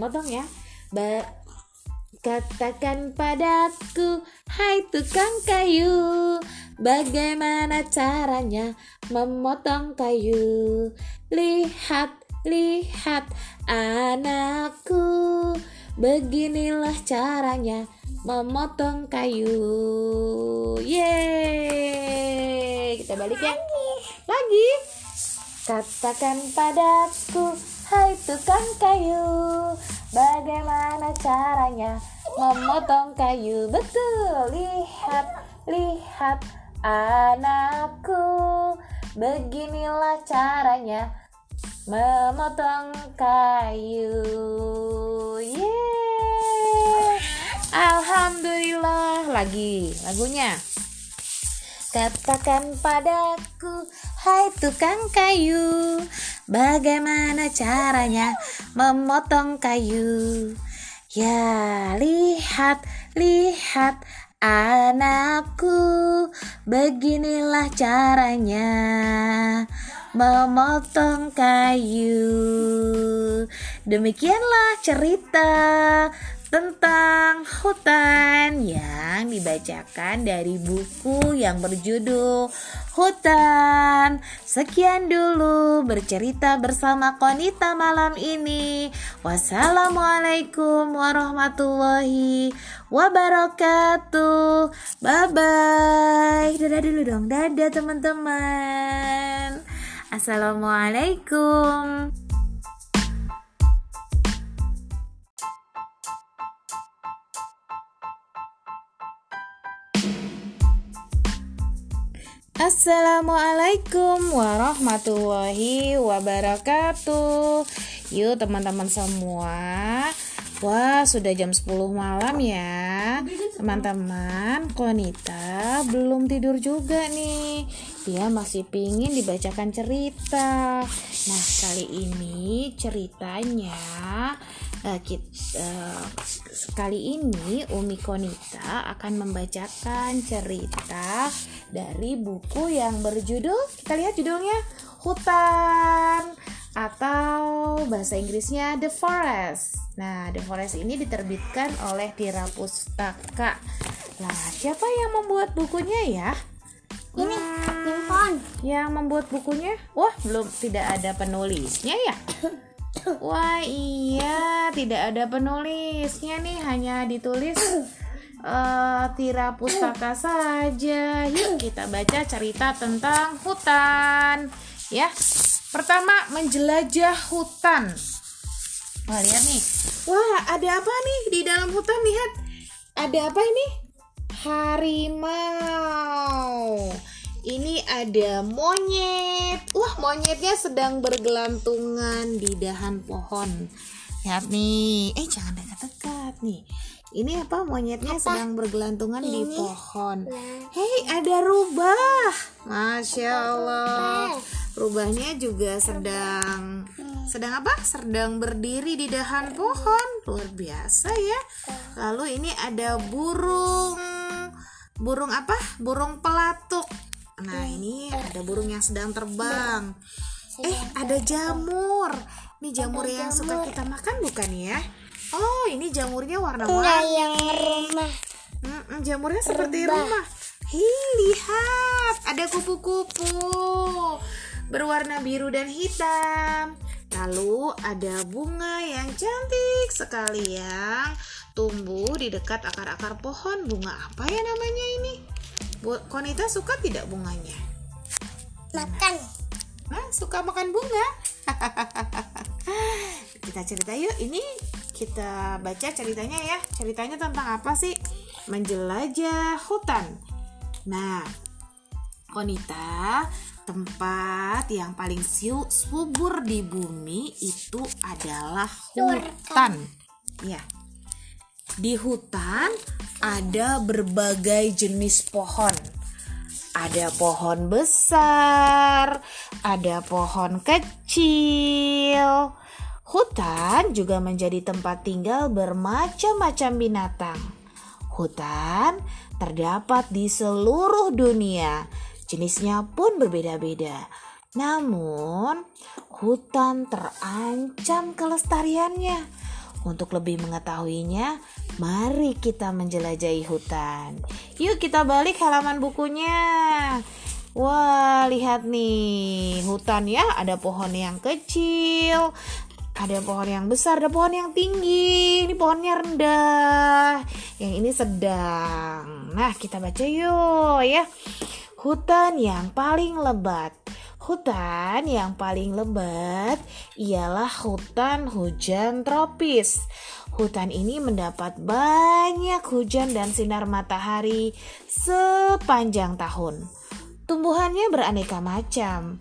Motong ya. Ba Katakan padaku, hai tukang kayu, bagaimana caranya memotong kayu? Lihat, lihat anakku, beginilah caranya memotong kayu. Yeay, kita balik ya. Lagi. Katakan padaku, hai tukang kayu, bagaimana caranya memotong kayu? Betul, lihat, lihat anakku, beginilah caranya memotong kayu. Yeay. Alhamdulillah lagi lagunya. Katakan padaku, hai tukang kayu, bagaimana caranya memotong kayu? Ya, lihat, lihat Anakku, beginilah caranya memotong kayu. Demikianlah cerita tentang hutan yang dibacakan dari buku yang berjudul Hutan. Sekian dulu bercerita bersama Konita malam ini. Wassalamualaikum warahmatullahi wabarakatuh. Bye bye. Dadah dulu dong. Dadah teman-teman. Assalamualaikum. Assalamualaikum warahmatullahi wabarakatuh. Yuk teman-teman semua. Wah sudah jam 10 malam ya. Teman-teman Konita belum tidur juga nih. Dia masih pingin dibacakan cerita. Nah kali ini ceritanya uh, kita, uh, Kali ini Umi Konita akan membacakan cerita dari buku yang berjudul Kita lihat judulnya Hutan atau bahasa Inggrisnya The Forest Nah, The Forest ini diterbitkan oleh Tira Pustaka. Nah, siapa yang membuat bukunya ya? Ini Nippon. Yang membuat bukunya? Wah, belum tidak ada penulisnya ya? *coughs* Wah, iya, tidak ada penulisnya nih, hanya ditulis uh, Tira Pustaka saja. Yuk kita baca cerita tentang hutan. Ya. Pertama, menjelajah hutan. Wah, lihat nih. Wah, ada apa nih di dalam hutan? Lihat. Ada apa ini? Harimau. Ini ada monyet. Wah, monyetnya sedang bergelantungan di dahan pohon. Lihat nih. Eh, jangan dekat-dekat nih. Ini apa? Monyetnya Apa? sedang bergelantungan di Ini. pohon. Nah. Hei, ada rubah. Masya Allah. Rubahnya juga sedang sedang apa? Sedang berdiri di dahan pohon. Luar biasa ya. Lalu ini ada burung burung apa? Burung pelatuk. Nah, ini ada burung yang sedang terbang. Eh, ada jamur. Ini jamur yang suka kita makan bukan ya? Oh, ini jamurnya warna-warni. yang rumah. Mm-mm, jamurnya seperti rumah. Hih, lihat, ada kupu-kupu berwarna biru dan hitam. Lalu ada bunga yang cantik sekali yang tumbuh di dekat akar-akar pohon. Bunga apa ya namanya ini? Konita suka tidak bunganya? Makan. Nah, suka makan bunga. *laughs* kita cerita yuk. Ini kita baca ceritanya ya. Ceritanya tentang apa sih? Menjelajah hutan. Nah, Konita, tempat yang paling siu- subur di bumi itu adalah hutan. Ya. Di hutan ada berbagai jenis pohon. Ada pohon besar, ada pohon kecil. Hutan juga menjadi tempat tinggal bermacam-macam binatang. Hutan terdapat di seluruh dunia, jenisnya pun berbeda-beda. Namun, hutan terancam kelestariannya. Untuk lebih mengetahuinya, mari kita menjelajahi hutan. Yuk kita balik halaman bukunya. Wah, lihat nih, hutan ya, ada pohon yang kecil, ada pohon yang besar, ada pohon yang tinggi. Ini pohonnya rendah, yang ini sedang. Nah, kita baca yuk ya. Hutan yang paling lebat. Hutan yang paling lebat ialah hutan hujan tropis. Hutan ini mendapat banyak hujan dan sinar matahari sepanjang tahun. Tumbuhannya beraneka macam,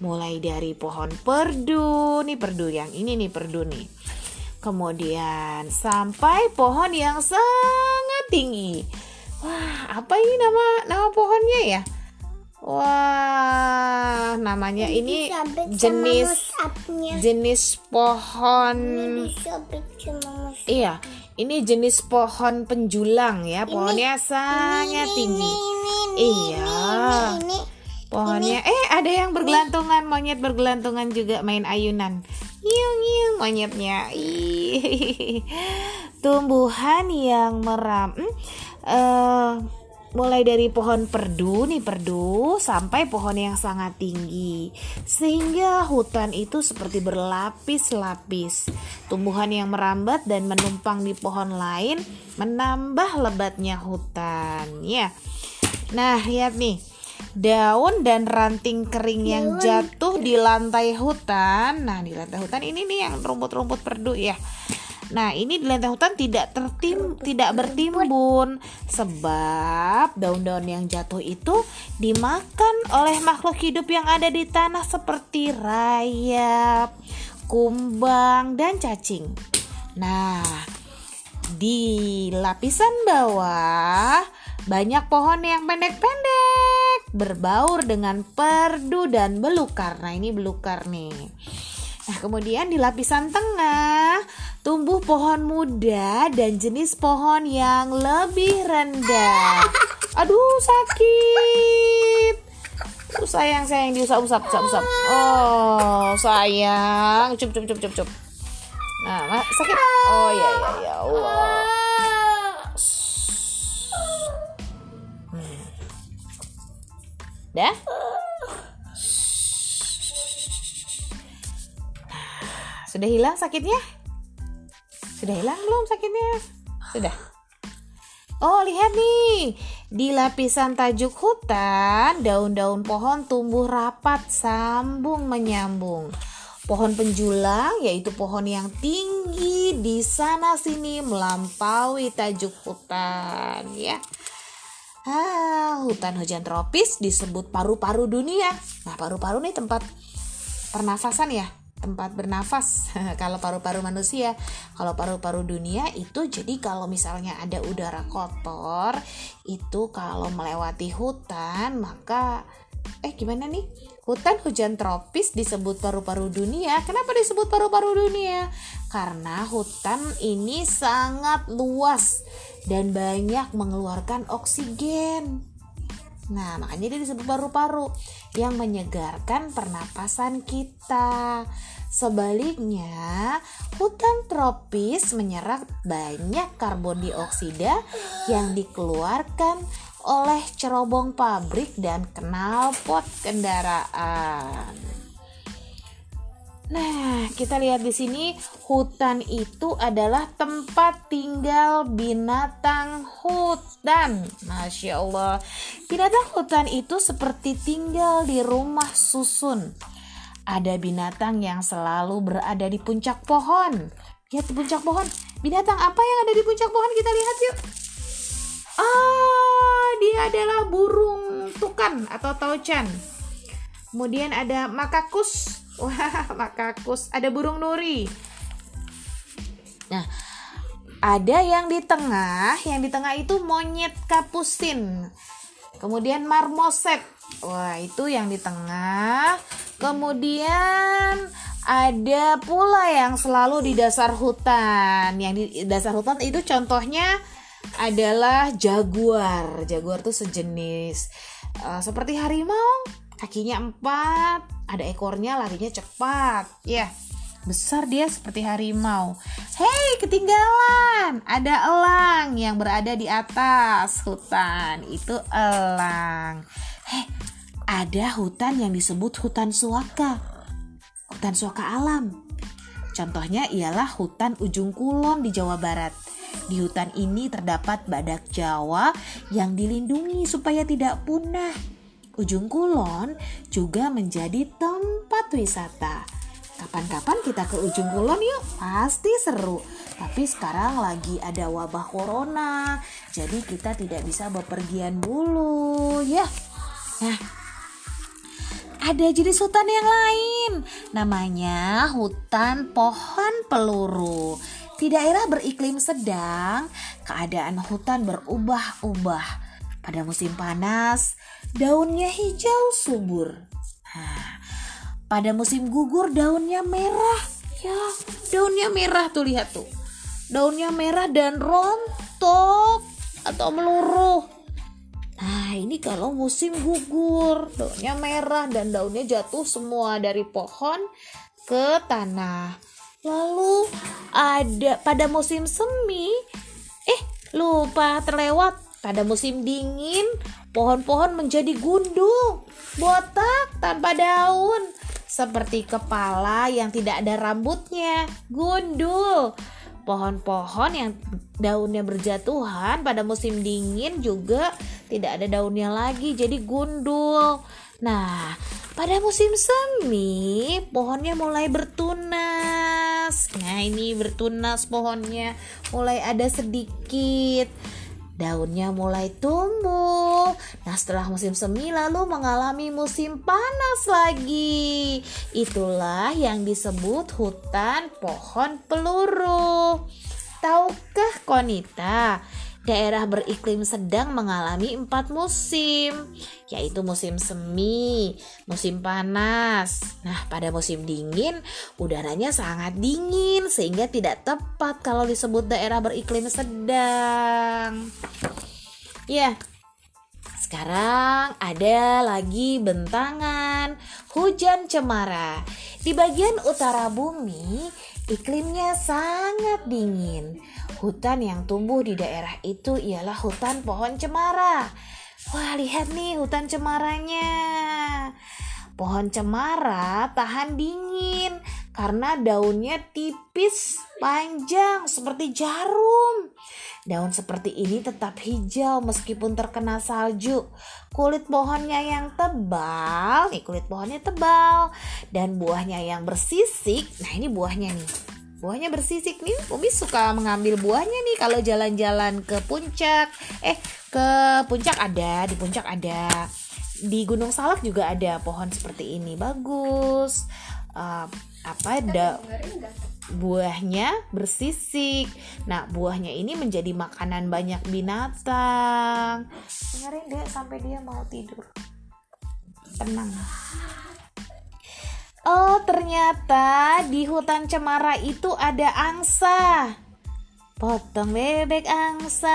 mulai dari pohon perdu, nih perdu yang ini nih perdu nih. Kemudian sampai pohon yang sangat tinggi. Wah, apa ini nama nama pohonnya ya? Wah, namanya ini sama jenis jenis pohon mus- Iya, ini jenis pohon penjulang ya. Pohonnya sangat tinggi. Ini, ini, Iya. ini, ini. Pohonnya eh ada yang bergelantungan, monyet bergelantungan juga main ayunan. Nyung nyung monyetnya. Ih. *laughs* Tumbuhan yang meram hmm, eh, mulai dari pohon perdu nih perdu sampai pohon yang sangat tinggi. Sehingga hutan itu seperti berlapis-lapis. Tumbuhan yang merambat dan menumpang di pohon lain menambah lebatnya hutan ya. Nah lihat nih. Daun dan ranting kering yang jatuh di lantai hutan. Nah di lantai hutan ini nih yang rumput-rumput perdu ya Nah, ini di lantai hutan tidak tertim tidak bertimbun sebab daun-daun yang jatuh itu dimakan oleh makhluk hidup yang ada di tanah seperti rayap, kumbang, dan cacing. Nah, di lapisan bawah banyak pohon yang pendek-pendek berbaur dengan perdu dan belukar. Nah, ini belukar nih. Nah, kemudian di lapisan tengah tumbuh pohon muda dan jenis pohon yang lebih rendah. *laughs* Aduh, sakit. Oh, sayang, sayang diusap-usap, usap-usap. Oh, sayang. Cup, cup, cup, cup, cup. Nah, sakit. Oh, ya, ya, ya Allah. Hmm. Dah? Sudah hilang sakitnya? Sudah hilang belum sakitnya? Sudah. Oh, lihat nih. Di lapisan tajuk hutan, daun-daun pohon tumbuh rapat sambung menyambung. Pohon penjulang yaitu pohon yang tinggi di sana sini melampaui tajuk hutan ya. Ah, hutan hujan tropis disebut paru-paru dunia. Nah, paru-paru nih tempat pernafasan ya tempat bernafas. *laughs* Kalau paru-paru manusia kalau paru-paru dunia itu jadi kalau misalnya ada udara kotor itu kalau melewati hutan maka eh gimana nih? Hutan hujan tropis disebut paru-paru dunia. Kenapa disebut paru-paru dunia? Karena hutan ini sangat luas dan banyak mengeluarkan oksigen Nah, makanya dia disebut paru-paru yang menyegarkan pernapasan kita. Sebaliknya, hutan tropis menyerap banyak karbon dioksida yang dikeluarkan oleh cerobong pabrik dan knalpot kendaraan. Nah, kita lihat di sini hutan itu adalah tempat tinggal binatang hutan. Masya Allah, binatang hutan itu seperti tinggal di rumah susun. Ada binatang yang selalu berada di puncak pohon. Lihat di puncak pohon. Binatang apa yang ada di puncak pohon? Kita lihat yuk. Ah, dia adalah burung tukan atau taucan. Kemudian ada makakus. Wah, makakus. Ada burung nuri. Nah, ada yang di tengah, yang di tengah itu monyet kapusin. Kemudian marmoset. Wah, itu yang di tengah. Kemudian ada pula yang selalu di dasar hutan. Yang di dasar hutan itu contohnya adalah jaguar. Jaguar tuh sejenis eh, seperti harimau, kakinya empat, ada ekornya, larinya cepat. Ya, besar dia seperti harimau. Hei, ketinggalan. Ada elang yang berada di atas hutan. Itu elang. Hei, ada hutan yang disebut hutan suaka. Hutan suaka alam. Contohnya ialah hutan Ujung Kulon di Jawa Barat. Di hutan ini terdapat badak Jawa yang dilindungi supaya tidak punah. Ujung Kulon juga menjadi tempat wisata. Kapan-kapan kita ke Ujung Kulon yuk, pasti seru. Tapi sekarang lagi ada wabah corona, jadi kita tidak bisa bepergian dulu ya. Nah, ada jenis hutan yang lain. Namanya hutan pohon peluru. Di daerah beriklim sedang, keadaan hutan berubah-ubah. Pada musim panas, daunnya hijau subur. Nah, pada musim gugur daunnya merah. Ya, daunnya merah tuh lihat tuh. Daunnya merah dan rontok atau meluruh. Nah, ini kalau musim gugur, daunnya merah dan daunnya jatuh semua dari pohon ke tanah. Lalu ada pada musim semi, eh lupa terlewat. Pada musim dingin, pohon-pohon menjadi gundul, botak tanpa daun, seperti kepala yang tidak ada rambutnya, gundul. Pohon-pohon yang daunnya berjatuhan pada musim dingin juga tidak ada daunnya lagi, jadi gundul. Nah, pada musim semi, pohonnya mulai bertunas. Nah, ini bertunas pohonnya, mulai ada sedikit daunnya mulai tumbuh. Nah, setelah musim semi lalu mengalami musim panas lagi. Itulah yang disebut hutan pohon peluru. Tahukah Konita? Daerah beriklim sedang mengalami empat musim, yaitu musim semi, musim panas. Nah, pada musim dingin, udaranya sangat dingin sehingga tidak tepat kalau disebut daerah beriklim sedang. Ya, sekarang ada lagi bentangan hujan cemara. Di bagian utara bumi, iklimnya sangat dingin. Hutan yang tumbuh di daerah itu ialah hutan pohon cemara. Wah, lihat nih hutan cemaranya. Pohon cemara tahan dingin karena daunnya tipis, panjang seperti jarum. Daun seperti ini tetap hijau meskipun terkena salju. Kulit pohonnya yang tebal, nih kulit pohonnya tebal dan buahnya yang bersisik. Nah, ini buahnya nih buahnya bersisik nih Umi suka mengambil buahnya nih kalau jalan-jalan ke puncak eh ke puncak ada di puncak ada di Gunung Salak juga ada pohon seperti ini bagus uh, apa ada buahnya bersisik. Nah buahnya ini menjadi makanan banyak binatang. Dengerin deh sampai dia mau tidur. Tenang. Oh, ternyata di hutan cemara itu ada angsa. Potong bebek angsa.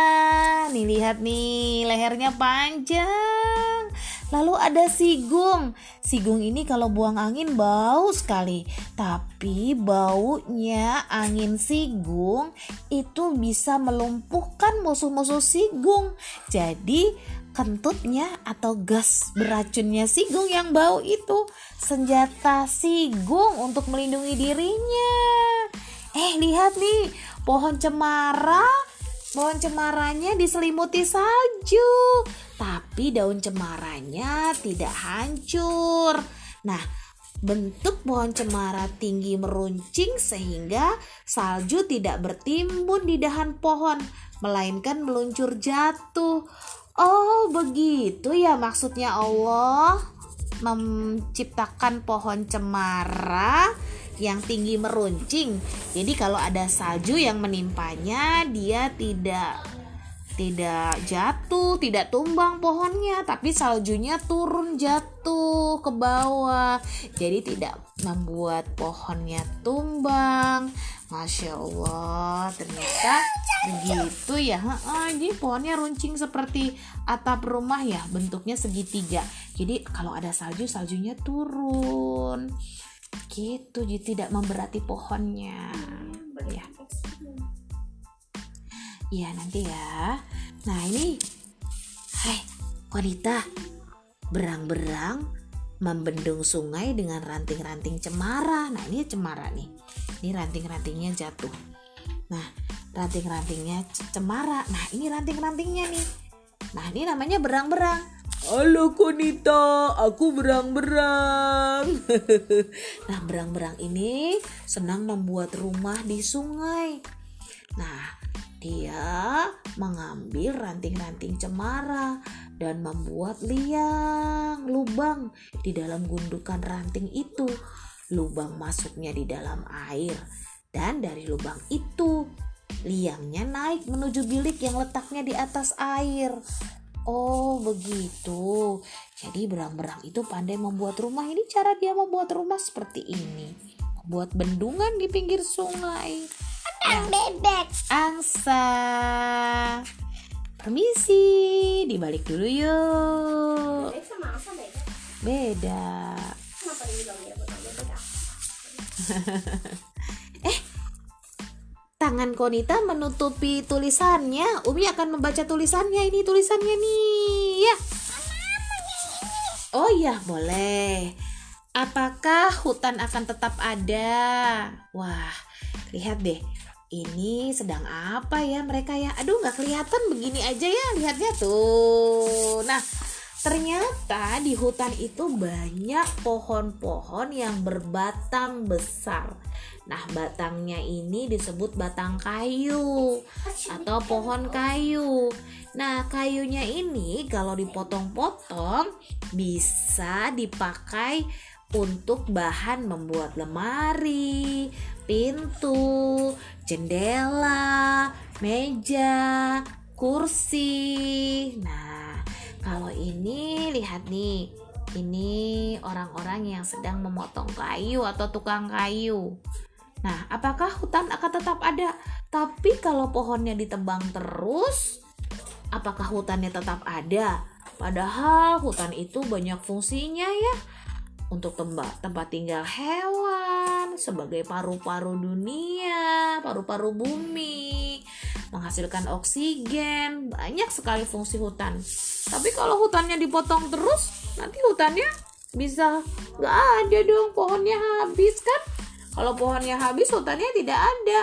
Nih lihat nih, lehernya panjang. Lalu ada sigung. Sigung ini kalau buang angin bau sekali. Tapi baunya angin sigung itu bisa melumpuhkan musuh-musuh sigung. Jadi kentutnya atau gas beracunnya Sigung yang bau itu senjata Sigung untuk melindungi dirinya. Eh, lihat nih, pohon cemara. Pohon cemaranya diselimuti salju, tapi daun cemaranya tidak hancur. Nah, bentuk pohon cemara tinggi meruncing sehingga salju tidak bertimbun di dahan pohon, melainkan meluncur jatuh. Oh, begitu ya maksudnya Allah menciptakan pohon cemara yang tinggi meruncing. Jadi kalau ada salju yang menimpanya, dia tidak tidak jatuh, tidak tumbang pohonnya, tapi saljunya turun jatuh ke bawah. Jadi tidak membuat pohonnya tumbang. Masya Allah, ternyata begitu ya. Jadi pohonnya runcing seperti atap rumah ya, bentuknya segitiga. Jadi kalau ada salju, saljunya turun. Gitu, jadi tidak memberati pohonnya. Ya. Iya nanti ya. Nah ini, hai wanita, berang-berang membendung sungai dengan ranting-ranting cemara. Nah ini cemara nih. Ini ranting-rantingnya jatuh. Nah ranting-rantingnya cemara. Nah ini ranting-rantingnya nih. Nah ini namanya berang-berang. Halo Konita, aku berang-berang. *laughs* nah berang-berang ini senang membuat rumah di sungai. Nah dia mengambil ranting-ranting cemara dan membuat liang lubang di dalam gundukan ranting itu. Lubang masuknya di dalam air dan dari lubang itu liangnya naik menuju bilik yang letaknya di atas air. Oh begitu. Jadi berang-berang itu pandai membuat rumah. Ini cara dia membuat rumah seperti ini. Membuat bendungan di pinggir sungai. Ada bebek. Angsa. Permisi, dibalik dulu yuk. Bebek sama angsa beda. Beda. Kenapa dibilang? *laughs* Tangan Konita menutupi tulisannya. Umi akan membaca tulisannya. Ini tulisannya nih, ya. Oh iya, boleh. Apakah hutan akan tetap ada? Wah, lihat deh. Ini sedang apa ya mereka ya? Aduh, nggak kelihatan begini aja ya. Lihatnya tuh. Nah, ternyata di hutan itu banyak pohon-pohon yang berbatang besar. Nah, batangnya ini disebut batang kayu atau pohon kayu. Nah, kayunya ini kalau dipotong-potong bisa dipakai untuk bahan membuat lemari, pintu, jendela, meja, kursi. Nah, kalau ini lihat nih, ini orang-orang yang sedang memotong kayu atau tukang kayu. Nah, apakah hutan akan tetap ada? Tapi kalau pohonnya ditebang terus, apakah hutannya tetap ada? Padahal hutan itu banyak fungsinya ya. Untuk tempat tempat tinggal hewan, sebagai paru-paru dunia, paru-paru bumi, menghasilkan oksigen, banyak sekali fungsi hutan. Tapi kalau hutannya dipotong terus, nanti hutannya bisa nggak ada dong, pohonnya habis kan? Kalau pohonnya habis, hutannya tidak ada.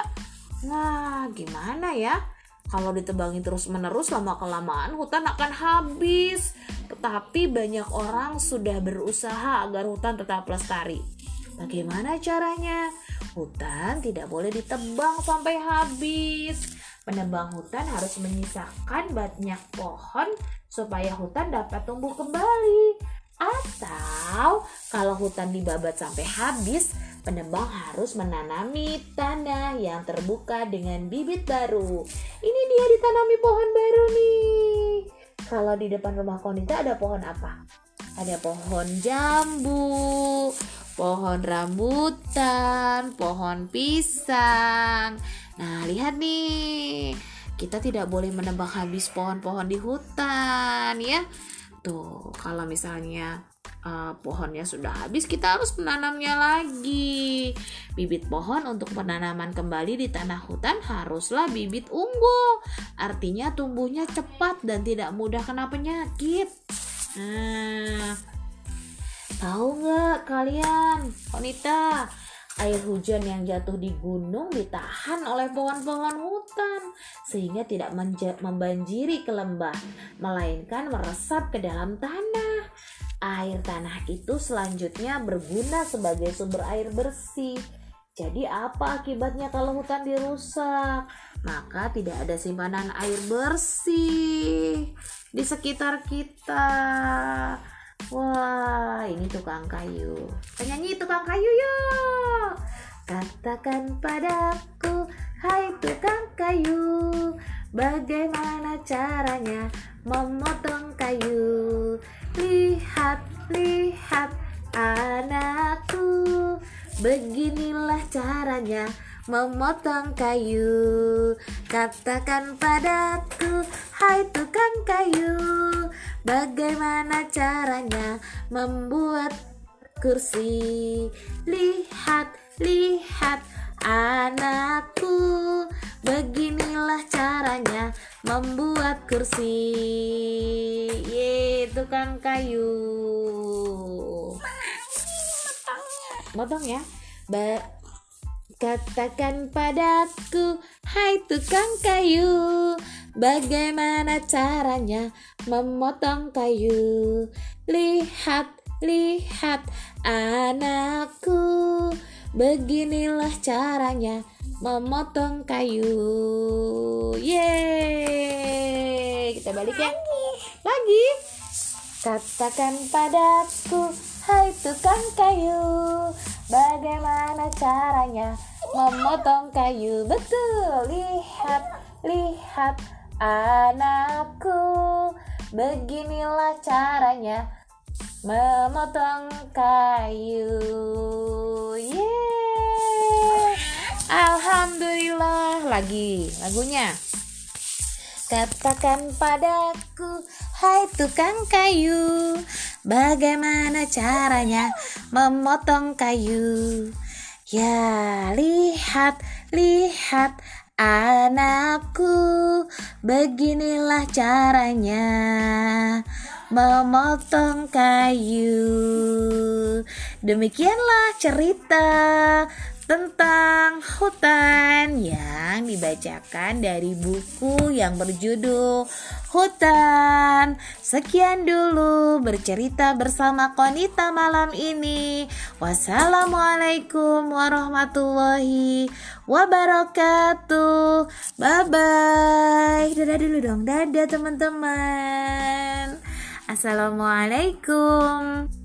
Nah, gimana ya? Kalau ditebangi terus-menerus lama-kelamaan hutan akan habis. Tetapi banyak orang sudah berusaha agar hutan tetap lestari. Bagaimana caranya? Hutan tidak boleh ditebang sampai habis. Penebang hutan harus menyisakan banyak pohon supaya hutan dapat tumbuh kembali. Atau kalau hutan dibabat sampai habis, penebang harus menanami tanah yang terbuka dengan bibit baru. Ini dia ditanami pohon baru nih. Kalau di depan rumah Konita ada pohon apa? Ada pohon jambu, pohon rambutan, pohon pisang. Nah, lihat nih. Kita tidak boleh menebang habis pohon-pohon di hutan ya. Tuh, kalau misalnya uh, pohonnya sudah habis, kita harus menanamnya lagi. Bibit pohon untuk penanaman kembali di tanah hutan haruslah bibit unggul. Artinya tumbuhnya cepat dan tidak mudah kena penyakit. Nah, tahu nggak kalian, Konita? Air hujan yang jatuh di gunung ditahan oleh pohon-pohon hutan sehingga tidak membanjiri ke lembah, melainkan meresap ke dalam tanah. Air tanah itu selanjutnya berguna sebagai sumber air bersih. Jadi apa akibatnya kalau hutan dirusak? Maka tidak ada simpanan air bersih di sekitar kita. Wah, ini tukang kayu. Penyanyi tukang kayu yuk. Katakan padaku, hai tukang kayu, bagaimana caranya memotong kayu? Lihat, lihat anakku, beginilah caranya memotong kayu. Katakan padaku, hai tukang kayu, bagaimana caranya membuat kursi? Lihat, lihat anakku, beginilah caranya membuat kursi. Ye, tukang kayu. Motong ya. Ba Katakan padaku, hai tukang kayu, bagaimana caranya memotong kayu? Lihat, lihat anakku, beginilah caranya memotong kayu. Yeay, kita balik ya. Lagi. Katakan padaku, hai tukang kayu, bagaimana caranya memotong kayu betul lihat lihat anakku Beginilah caranya memotong kayu. Yeay. Alhamdulillah lagi lagunya. Katakan padaku, hai tukang kayu, bagaimana caranya memotong kayu? Ya, lihat, lihat anakku, beginilah caranya memotong kayu. Demikianlah cerita tentang hutan yang dibacakan dari buku yang berjudul Hutan. Sekian dulu bercerita bersama Konita malam ini. Wassalamualaikum warahmatullahi wabarakatuh. Bye bye. Dadah dulu dong. Dadah teman-teman. Assalamualaikum.